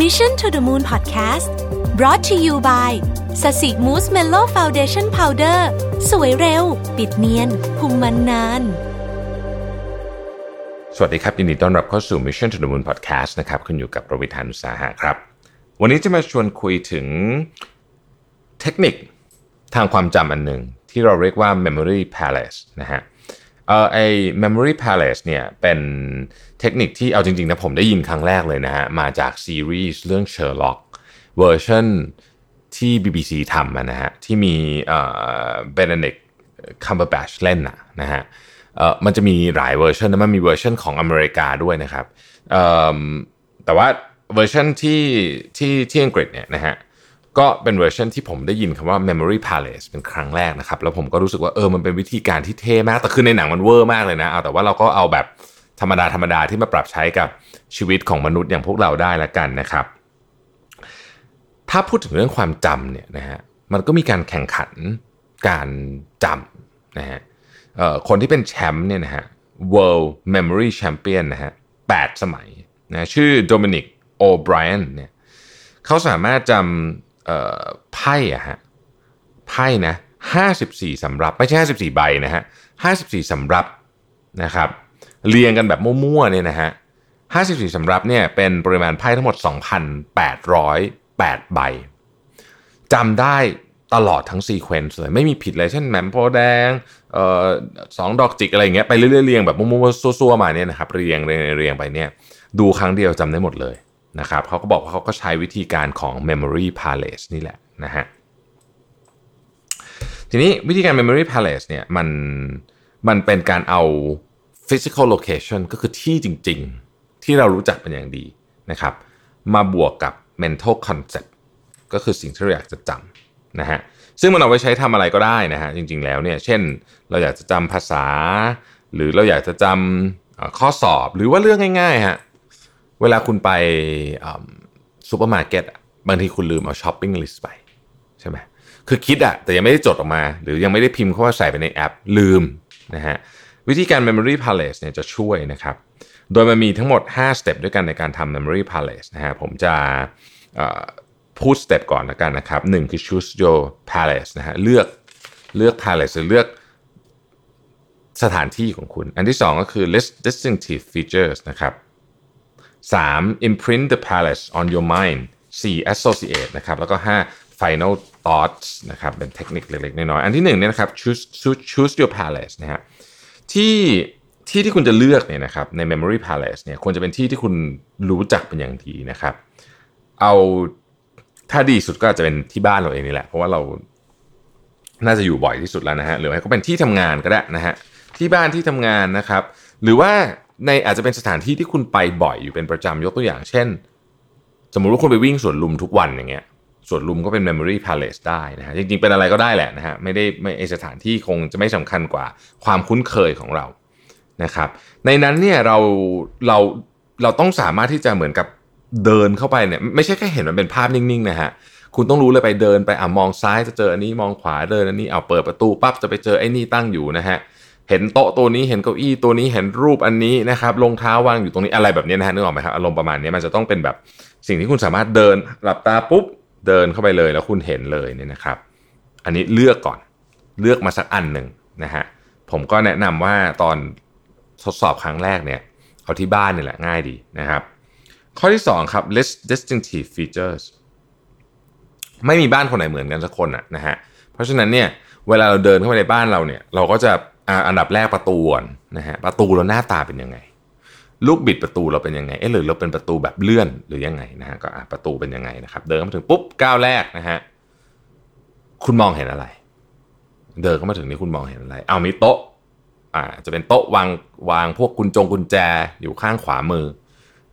Mission to the Moon Podcast brought to you by Sasi Mousse Mellow Foundation Powder สวยเร็ว ปิดเนียนคุมมันนาน สวัสดีครับยินดีต้อนรับเข้าสู่ Mission to the Moon Podcast นะครับคุณอยู่กับผมรวิศ หาญอุตสาหะครับ วันนี้จะมาชวนคุยถึงเทคนิคทางความจำอันหนึ่งที่เราเรียกว่า memory palace นะฮะ เออไอ้ memory palace เนี่ยเป็นเทคนิคที่เอาจริงๆนะผมได้ยินครั้งแรกเลยนะฮะมาจากซีรีส์เรื่อง Sherlock version ที่ BBC ทำนะฮะที่มีเอ่อ Benedict Cumberbatch เล่นนะนะฮะเอ่อมันจะมีหลายเวอร์ชันนะมันมีเวอร์ชันของอเมริกาด้วยนะครับเอ่อแต่ว่าเวอร์ชันที่ที่ที่อังกฤษเนี่ยนะฮะ ก็เป็นเวอร์ชันที่ผมได้ยินคำว่า memory palace เป็นครั้งแรกนะครับ แล้วผมก็รู้สึกว่าเออมันเป็นวิธีการที่เท่มาก แต่คือในหนังมันเวอร์มากเลยนะเอาแต่ว่าเราก็เอาแบบธรรมดาธรรมดาที่มาปรับใช้กับชีวิตของมนุษย์อย่างพวกเราได้ละกันนะครับ ถ้าพูดถึงเรื่องความจำเนี่ยนะฮะมันก็มีการแข่งขันการจำนะฮะคนที่เป็นแชมป์เนี่ยนะฮะ World Memory Champion นะฮะแปดสมัยนะชื่อโดมินิกโอไบรอันเนี่ยเขาสามารถจำ ไพ่อะฮะไพ่นะ54สำรับไม่ใช่54ใบนะฮะ54สำรับนะครับเรียงกันแบบมั่วๆเนี่ยนะฮะ54สำรับเนี่ยเป็นปริมาณไพ่ทั้งหมด 2,808 ใบจำได้ตลอดทั้งซีเควนซ์เลยไม่มีผิดเลยเช่นแหม่มโพแดงเออสองดอกจิกอะไรเงี้ยไปเรื่อยๆเรียงแบบมั่วๆซัวๆมาเนี่ยนะครับเรียงเรียงเรียงไปเนี่ยดูครั้งเดียวจำได้หมดเลย นะครับเขาก็บอกว่าเขาก็ใช้วิธีการของ memory palace นี่แหละนะฮะทีนี้วิธีการ memory palace เนี่ยมันมันเป็นการเอา physical location ก็คือที่จริง ๆ ที่เรารู้จักเป็นอย่างดีนะครับมาบวกกับ mental concept ก็คือสิ่งที่เราอยากจะจำนะฮะซึ่งมันเอาไว้ใช้ทำอะไรก็ได้นะฮะจริง ๆ แล้วเนี่ยเช่นเราอยากจะจำภาษา หรือเราอยากจะจำข้อสอบหรือว่าเรื่องง่ายๆฮะ เวลาคุณไปซูเปอร์มาร์เก็ตบางทีคุณลืมเอา shopping list ไปใช่ไหมคือคิดอะแต่ยังไม่ได้จดออกมา หรือยังไม่ได้พิมพ์เข้ามาใส่ไปในแอปลืมนะฮะวิธีการ Memory Palace เนี่ยจะช่วยนะครับ โดยมันมีทั้งหมด 5 step ด้วยกันในการทำ Memory Palace นะฮะผมจะพูด step ก่อนแล้วกันนะครับหนึ่งคือ choose your palace นะฮะเลือกเลือก palace หรือเลือกสถานที่ของคุณ อันที่สองก็คือ list distinctive features นะครับ 3. imprint the palace on your mind 4. associate นะครับแล้วก็ 5. final thoughts นะครับเป็นเทคนิคเล็กๆน้อยๆอันที่หนึ่งเนี่ยนะครับ choose choose choose your palace นะฮะที่ที่ที่คุณจะเลือกเนี่ยนะครับใน memory palace เนี่ยควรจะเป็นที่ที่คุณรู้จักเป็นอย่างดีนะครับ เอาถ้าดีสุดก็อาจจะเป็นที่บ้านเราเองนี่แหละ เพราะว่าเราน่าจะอยู่บ่อยที่สุดแล้วนะฮะหรือไม่ก็เป็นที่ทำงานก็ได้นะฮะที่บ้านที่ทำงานนะครับ หรือว่า ในอาจจะเป็นสถานที่ที่คุณไปบ่อยอยู่เป็นประจำยกตัวอย่าง เช่น สมมุติว่าคุณไปวิ่งสวนลุมทุกวันอย่างเงี้ยสวนลุมก็เป็น memory palace ได้นะฮะจริงๆ เป็นอะไรก็ได้แหละนะฮะไม่ได้ไม่ไอสถานที่คงจะไม่สำคัญกว่าความคุ้นเคยของเรานะครับ ในนั้นเนี่ยเราเราเราต้องสามารถที่จะเหมือนกับเดินเข้าไปเนี่ยไม่ใช่แค่เห็นมันเป็นภาพนิ่งๆนะฮะคุณต้องรู้เลยไปเดินไปอะมองซ้ายจะเจออันนี้มองขวาเดินอันนี้เอาเปิดประตูปั๊บจะไปเจอไอ้นี่ตั้งอยู่นะฮะ เห็นโต๊ะตัวนี้เห็นเก้าอี้ตัวนี้เห็นรูปอันนี้นะครับรองเท้าวางอยู่ตรงนี้อะไรแบบนี้นะฮะนึกออกไหมครับอารมณ์ประมาณนี้มันจะต้องเป็นแบบสิ่งที่คุณสามารถเดินหลับตาปุ๊บเดินเข้าไปเลยแล้วคุณเห็นเลยเนี่ยนะครับ อันนี้เลือกก่อนเลือกมาสักอันหนึ่งนะฮะผมก็แนะนำว่าตอนทดสอบครั้งแรกเนี่ยเอาที่บ้านนี่แหละง่ายดีนะครับ ข้อที่ 2 ครับ list distinctive features ไม่มีบ้านคนไหนเหมือนกันสักคนอะนะฮะเพราะฉะนั้นเนี่ยเวลาเราเดินเข้าไปในบ้านเราเนี่ยเราก็จะ อ่าอันดับแรกประตูก่อนนะฮะประตูเราหน้าตาเป็นยังไง ลูกบิดประตูเราเป็นยังไงเอ๊ะหรือเราเป็นประตูแบบเลื่อนหรือยังไงนะฮะก็ประตูเป็นยังไงนะครับเดินเข้ามาถึงปุ๊บก้าวแรกนะฮะคุณมองเห็นอะไร เดินเข้ามาถึงนี่คุณมองเห็นอะไร เอามีโต๊ะอ่าจะเป็นโต๊ะวางวางพวกกุญจงกุญแจอยู่ข้างขวามือ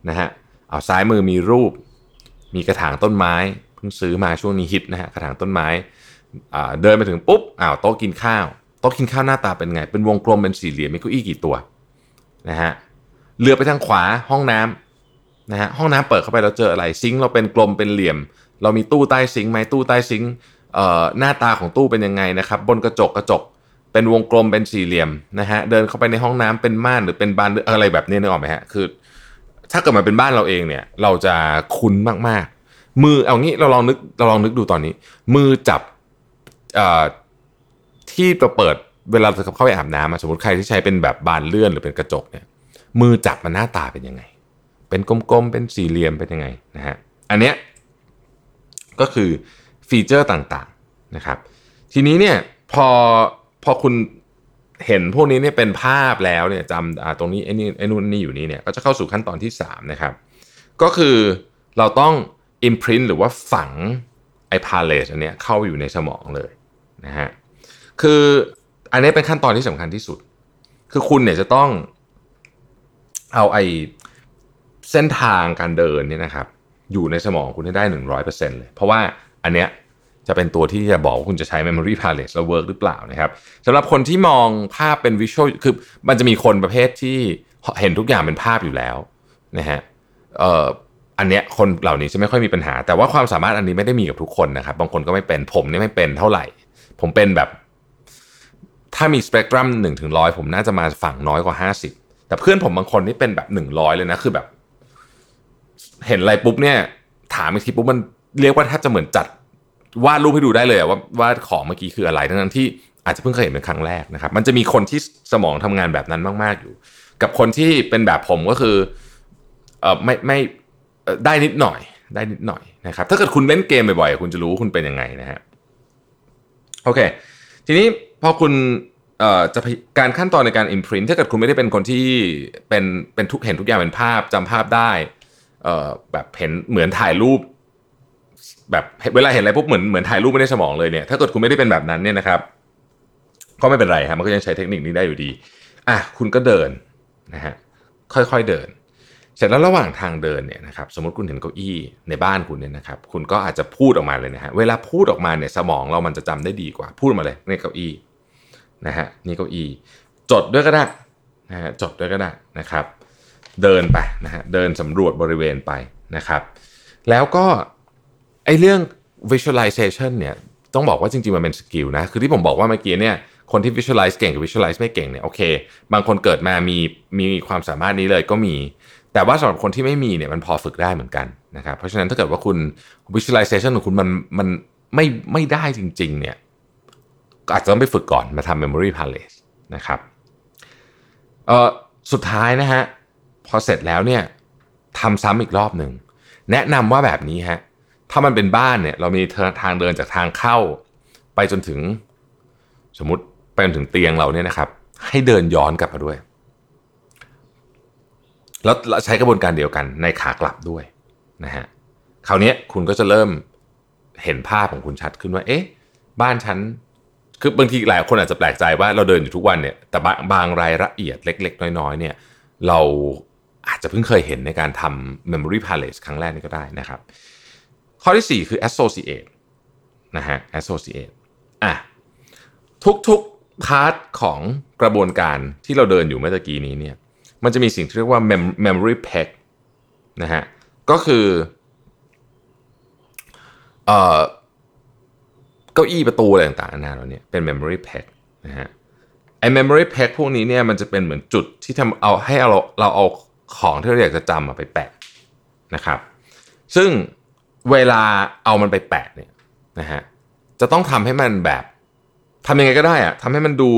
นะฮะเอาซ้ายมือมีรูป มีกระถางต้นไม้เพิ่งซื้อมาช่วงนี้ฮิตนะฮะกระถางต้นไม้อ่าเดินไปถึงปุ๊บอ้าวโต๊ะกินข้าว โต๊ะกินข้าวหน้าตาเป็นไง เป็นวงกลมเป็นสี่เหลี่ยมมีเก้าอี้กี่ตัวนะฮะเลือไปทางขวาห้องน้ำนะฮะห้องน้ำเปิดเข้าไปแล้วเจออะไรซิงค์เราเป็นกลมเป็นเหลี่ยม เรามีตู้ใต้ซิงค์ไหมตู้ใต้ซิงค์เอ่อหน้าตาของตู้เป็นยังไงนะครับบนกระจกกระจก เป็นวงกลมเป็นสี่เหลี่ยมนะฮะเดินเข้าไปในห้องน้ำเป็นม่านหรือเป็นบานหรืออะไรแบบนี้นึกออกไหมฮะคือ ถ้าเกิดมันเป็นบ้านเราเองเนี่ยเราจะคุ้นมากๆ มือเอางี้เราลองนึกเราลองนึกดูตอนนี้ มือจับ ที่เราเปิดเวลาเราเข้าไปอาบน้ำสมมติใครที่ใช้เป็นแบบบานเลื่อนหรือเป็นกระจกเนี่ย มือจับมันหน้าตาเป็นยังไง เป็นกลมๆ เป็นสี่เหลี่ยมเป็นยังไงนะฮะ อันเนี้ยก็คือฟีเจอร์ต่างๆนะครับ ทีนี้เนี่ยพอพอคุณเห็นพวกนี้เนี่ยเป็นภาพแล้วเนี่ยจำตรงนี้ไอ้นี่ไอ้นู่นนี่อยู่นี่เนี่ยก็จะเข้าสู่ขั้นตอนที่ 3 นะครับ ก็คือเราต้อง imprint หรือว่าฝังไอ้พาเลตอันเนี้ยเข้าอยู่ในสมองเลยนะฮะ คืออันนี้เป็นขั้นตอนที่สำคัญที่สุด คือคุณเนี่ยจะต้องเอาไอ้เส้นทางการเดินเนี่ยนะครับ อยู่ในสมองคุณให้ได้หนึ่งร้อยเปอร์เซ็นต์เลย เพราะว่าอันเนี้ยจะเป็นตัวที่จะบอกว่าคุณจะใช้ Memory Palace แล้ว work หรือเปล่านะครับสำหรับคนที่มองภาพเป็น visual คือมันจะมีคนประเภทที่เห็นทุกอย่างเป็นภาพอยู่แล้วนะฮะเอ่ออันเนี้ยคนเหล่านี้จะไม่ค่อยมีปัญหา แต่ว่าความสามารถอันนี้ไม่ได้มีกับทุกคนนะครับ บางคนก็ไม่เป็นผมเนี่ยไม่เป็นเท่าไหร่ ผมเป็นแบบ ถ้ามีสเปกตรัมหนึ่งถึงร้อยผมน่าจะมาฝั่งน้อยกว่าห้าสิบแต่เพื่อนผมบางคนนี่เป็นแบบหนึ่งร้อยเลยนะคือแบบ เห็นอะไรปุ๊บเนี่ย ถามอีกทีปุ๊บมันเรียกว่าแทบจะเหมือนจัดวาดรูปให้ดูได้เลยว่าว่าของเมื่อกี้คืออะไรทั้งนั้นที่อาจจะเพิ่งเคยเห็นเป็นครั้งแรกนะครับ มันจะมีคนที่สมองทำงานแบบนั้นมาก ๆอยู่ กับคนที่เป็นแบบผมก็คือเออไม่ไม่ได้นิดหน่อย ได้นิดหน่อยนะครับ ถ้าเกิดคุณเล่นเกมบ่อยๆคุณจะรู้คุณเป็นยังไงนะฮะโอเค ทีนี้ พอคุณเอ่อจะการขั้นตอนในการ imprint ถ้าเกิดคุณไม่ได้เป็นคนที่เป็นเป็นทุกเห็นทุกอย่างเป็นภาพจำภาพได้เอ่อแบบเห็นเหมือนถ่ายรูป แบบเวลาเห็นอะไรปุ๊บเหมือนเหมือนถ่ายรูปไม่ได้สมองเลยเนี่ยถ้าเกิดคุณไม่ได้เป็นแบบนั้นเนี่ยนะครับ ก็ไม่เป็นไรครับมันก็ยังใช้เทคนิคนี้ได้อยู่ดีอะคุณก็เดินนะฮะค่อยๆเดิน เสร็จแล้วระหว่างทางเดินเนี่ยนะครับสมมติคุณเห็นเก้าอี้ในบ้านคุณเนี่ยนะครับ คุณก็อาจจะพูดออกมาเลยนะฮะเวลาพูดออกมาเนี่ยสมองเรามันจะจำได้ดีกว่า พูดมาเลยในเก้าอี้ นะฮะนี่เก้าอี้จดด้วยก็ได้นะฮะจดด้วยก็ได้นะครับ เดินไปนะฮะเดินสำรวจบริเวณไปนะครับ แล้วก็ไอ้เรื่อง visualization เนี่ยต้องบอกว่าจริงๆ มันเป็นสกิลนะ คือที่ผมบอกว่าเมื่อกี้เนี่ยคนที่ visualize เก่งกับ visualize ไม่เก่งเนี่ยโอเค บางคนเกิดมามีมีความสามารถนี้เลยก็มี แต่ว่าสำหรับคนที่ไม่มีเนี่ยมันพอฝึกได้เหมือนกันนะครับเพราะฉะนั้นถ้าเกิดว่าคุณ visualization ของคุณมันมันไม่ไม่ได้จริง ๆ เนี่ย อาจจะต้องไปฝึกก่อนมาทำ memory palace นะครับเอ่อสุดท้ายนะฮะพอเสร็จแล้วเนี่ยทำซ้ำอีกรอบหนึ่ง แนะนำว่าแบบนี้ฮะถ้ามันเป็นบ้านเนี่ยเรามีทางเดินจากทางเข้า ไปจนถึงสมมติไปจนถึงเตียงเราเนี่ยนะครับ ให้เดินย้อนกลับมาด้วย แล้วใช้กระบวนการเดียวกันในขากลับด้วยนะฮะคราวนี้คุณก็จะเริ่มเห็นภาพของคุณชัดขึ้นว่า เอ๊ะ บ้านฉัน คือบางทีหลายคนอาจจะแปลกใจว่าเราเดินอยู่ทุกวันเนี่ยแต่บางรายละเอียดเล็ก ๆ น้อยๆเนี่ยเราอาจจะเพิ่งเคยเห็นในการทำ memory palace ครั้งแรกนี่ก็ได้นะครับ ข้อที่ 4 คือ associate นะฮะ associate อะทุกๆพาร์ทของกระบวนการที่เราเดินอยู่เมื่อกี้นี้เนี่ยมันจะมีสิ่งที่เรียกว่า memory peg นะฮะก็คือเอ่อ เก้าอี้ประตูอะไรต่างๆนานาเนี่ยเป็น memory peg นะฮะไอ้ memory peg พวกนี้เนี่ยมันจะเป็นเหมือนจุดที่ทำเอาให้เราเราเอาของที่เราอยากจะจำมาไปแปะนะครับ ซึ่งเวลาเอามันไปแปะเนี่ยนะฮะจะต้องทำให้มันแบบทำยังไงก็ได้อะทำให้มันดู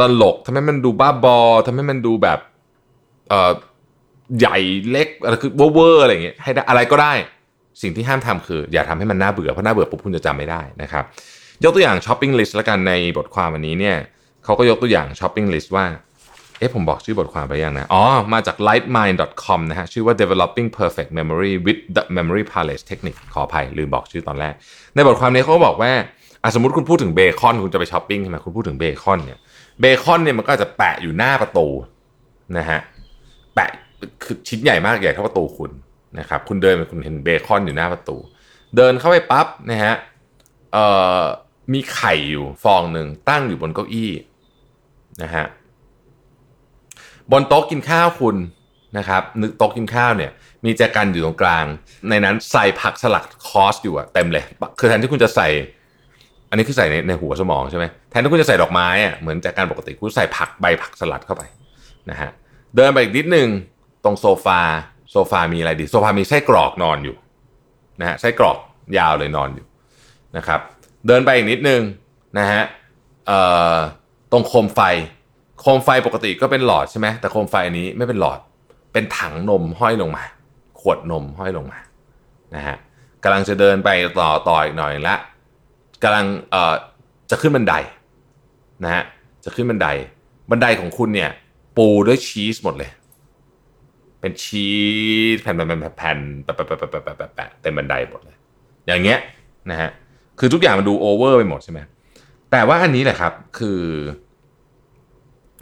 ตลกทำให้มันดูบ้าบอทำให้มันดูแบบเอ่อใหญ่เล็กอะไรคือเวอร์อะไรอย่างเงี้ยให้ได้อะไรก็ได้ สิ่งที่ห้ามทำคือ อย่าทำให้มันน่าเบื่อเพราะน่าเบื่อปุ๊บคุณจะจำไม่ได้นะครับ ยกตัวอย่าง shopping list แล้วกันในบทความวันนี้เนี่ยเขาก็ยกตัวอย่าง shopping list ว่าเอ๊ะผมบอกชื่อบทความไปยังนะ อ๋อ มาจาก litemind.com นะฮะ ชื่อว่า developing perfect memory with the memory palace technique ขออภัย ลืมบอกชื่อตอนแรก ในบทความนี้เขาบอกว่า สมมติคุณพูดถึงเบคอน คุณจะไปช้อปปิ้งใช่ไหมคุณพูดถึงเบคอนเนี่ย เบคอนเนี่ยมันก็จะแปะอยู่หน้าประตูนะฮะ แปะคือชิ้นใหญ่มากใหญ่เท่าประตูคุณ นะครับคุณเดินไปคุณเห็นเบคอนอยู่หน้าประตู เดินเข้าไปปั๊บนะฮะมีไข่อยู่ฟองหนึ่งตั้งอยู่บนเก้าอี้นะฮะบนโต๊ะกินข้าวคุณนะครับนึกโต๊ะกินข้าวเนี่ยมีแจกันอยู่ตรงกลาง ในนั้นใส่ผักสลัดคอสอยู่อะเต็มเลย คือแทนที่คุณจะใส่ อันนี้คือใส่ในในหัวสมองใช่ไหมแทนที่คุณจะใส่ดอกไม้อะเหมือนแจกันปกติคุณใส่ผักใบผักสลัดเข้าไปนะฮะเดินไปอีกนิดนึงตรงโซฟา โซฟามีอะไรดี โซฟามีไส้กรอกนอนอยู่นะฮะไส้กรอกยาวเลยนอนอยู่นะครับ เดินไปอีกนิดนึงนะฮะตรงโคมไฟ โคมไฟปกติก็เป็นหลอดใช่ไหมแต่โคมไฟอันนี้ไม่เป็นหลอด เป็นถังนมห้อยลงมา ขวดนมห้อยลงมานะฮะกำลังจะเดินไปต่อต่ออีกหน่อยละกำลังเอ่อจะขึ้นบันไดนะฮะจะขึ้นบันไดบันไดของคุณเนี่ยปูด้วยชีสหมดเลย เป็นชีสแผ่นแผ่นแผ่นแผ่นแปะแปะแปะแปะแปะแปะแปะเต็มบันไดหมดเลย อย่างเงี้ยนะฮะคือทุกอย่างมันดูโอเวอร์ไปหมดใช่ไหมแต่ว่าอันนี้แหละครับคือ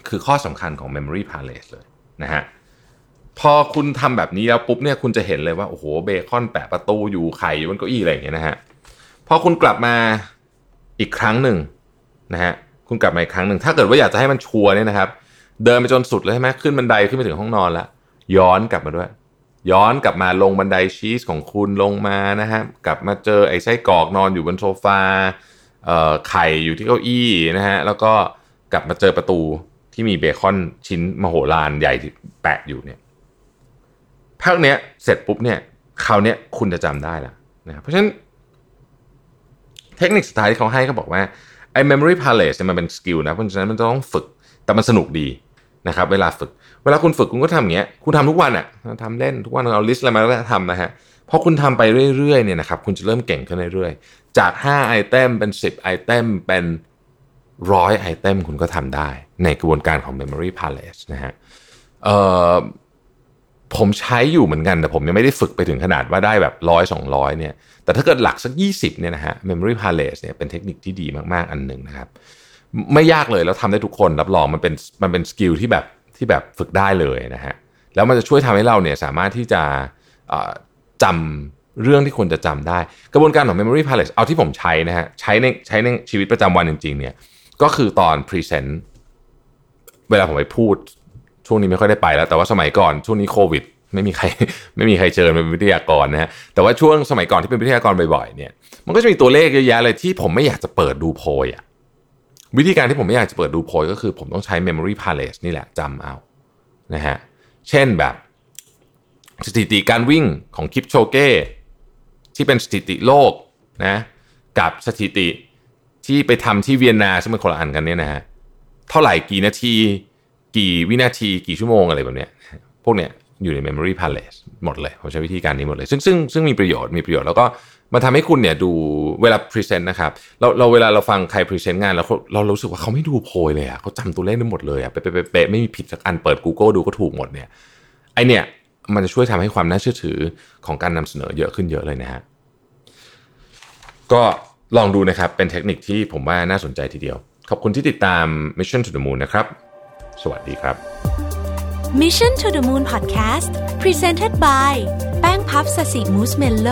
คือข้อสำคัญของ Memory Palace เลยนะฮะพอคุณทำแบบนี้แล้วปุ๊บเนี่ยคุณจะเห็นเลยว่าโอ้โหเบคอนแปะประตูอยู่ไข่อยู่บนเก้าอี้อะไรอย่างเงี้ยนะฮะพอคุณกลับมาอีกครั้งหนึ่งนะฮะคุณกลับมาอีกครั้งหนึ่งถ้าเกิดว่าอยากจะให้มันชัวร์เนี่ยนะครับ เดินไปจนสุดเลยใช่ไหมขึ้นบันไดขึ้นไปถึงห้องนอนแล้ว ย้อนกลับมาด้วย ย้อนกลับมาลงบันไดชีสของคุณลงมานะฮะกลับมาเจอไอ้ไส้กรอกนอนอยู่บนโซฟาเอ่อไข่อยู่ที่เก้าอี้นะฮะแล้วก็กลับมาเจอประตูที่มีเบคอนชิ้นมโหฬารใหญ่แปะอยู่เนี่ยภาพเนี้ยเสร็จปุ๊บเนี่ยคราวเนี้ยคุณจะจำได้ละนะเพราะฉะนั้นเทคนิคสุดท้ายที่เขาให้ก็บอกว่าไอ้ memory palace เนี่ยมันเป็น skill นะเพราะฉะนั้นมันต้องฝึกแต่มันสนุกดี นะครับเวลาฝึก เวลาคุณฝึกคุณก็ทำอย่างเงี้ย คุณทำทุกวันอะทำเล่นทุกวันเอา list อะไรมาแล้วทำนะฮะพอคุณทำไปเรื่อยๆเนี่ยนะครับคุณจะเริ่มเก่งขึ้นเรื่อยๆ จาก5 item เป็น 10 item เป็นร้อย item คุณก็ทำได้ในกระบวนการของ memory palace นะฮะเอ่อผมใช้อยู่เหมือนกัน แต่ผมยังไม่ได้ฝึกไปถึงขนาดว่าได้แบบร้อยสองร้อยเนี่ยแต่ถ้าเกิดหลักสัก 20เนี่ยนะฮะ memory palace เนี่ยเป็นเทคนิคที่ดีมาก ๆ อันหนึ่งนะครับ ไม่ยากเลยแล้วทำได้ทุกคนรับรองมันเป็นมันเป็น skill ที่แบบที่แบบฝึกได้เลยนะฮะแล้วมันจะช่วยทำให้เราเนี่ยสามารถที่จะจำเรื่องที่ควรจะจำได้ กระบวนการของ memory palace เอาที่ผมใช้นะฮะใช้ในใช้ในชีวิตประจำวันจริงๆเนี่ยก็คือตอน present เวลาผมไปพูดช่วงนี้ไม่ค่อยได้ไปแล้ว แต่ว่าสมัยก่อนช่วงนี้โควิดไม่มีใครไม่มีใครเชิญเป็นวิทยากรนะฮะแต่ว่าช่วงสมัยก่อนที่เป็นวิทยากรบ่อยๆเนี่ยมันก็จะมีตัวเลขเยอะแยะเลยที่ผมไม่อยากจะเปิดดูโพยอะ วิธีการที่ผมไม่อยากจะเปิดดูโพยก็คือ ผมต้องใช้ memory palace นี่แหละจำเอานะฮะเช่นแบบสถิติการวิ่งของคิปโชเก้ที่เป็นสถิติโลกนะกับสถิติที่ไปทำที่เวียนนาซึ่งเป็นคนละอันกันเนี่ยนะฮะเท่าไหร่กี่นาที กี่วินาที กี่ชั่วโมงอะไรแบบเนี้ยพวกเนี้ยอยู่ใน memory palace หมดเลย ผมใช้วิธีการนี้หมดเลย ซึ่งซึ่งซึ่งมีประโยชน์มีประโยชน์แล้วก็ มันทำให้คุณเนี่ยดูเวลา present นะครับเราเราเวลาเราฟังใคร present งานแล้วเราเรารู้สึกว่าเขาไม่ดูโพยเลยอะเขาจำตัวเลขได้หมดเลยอะเป๊ะเป๊ะไม่มีผิดสักอันเปิด Google ดูก็ถูกหมดเนี่ยไอเนี่ยมันจะช่วยทำให้ความน่าเชื่อถือของการนำเสนอเยอะขึ้นเยอะเลยนะฮะก็ลองดูนะครับเป็นเทคนิคที่ผมว่าน่าสนใจทีเดียว ขอบคุณที่ติดตาม Mission to the Moon นะครับ สวัสดีครับ Mission to the Moon Podcast Presented by แป้งพับสสิมูสเมลโล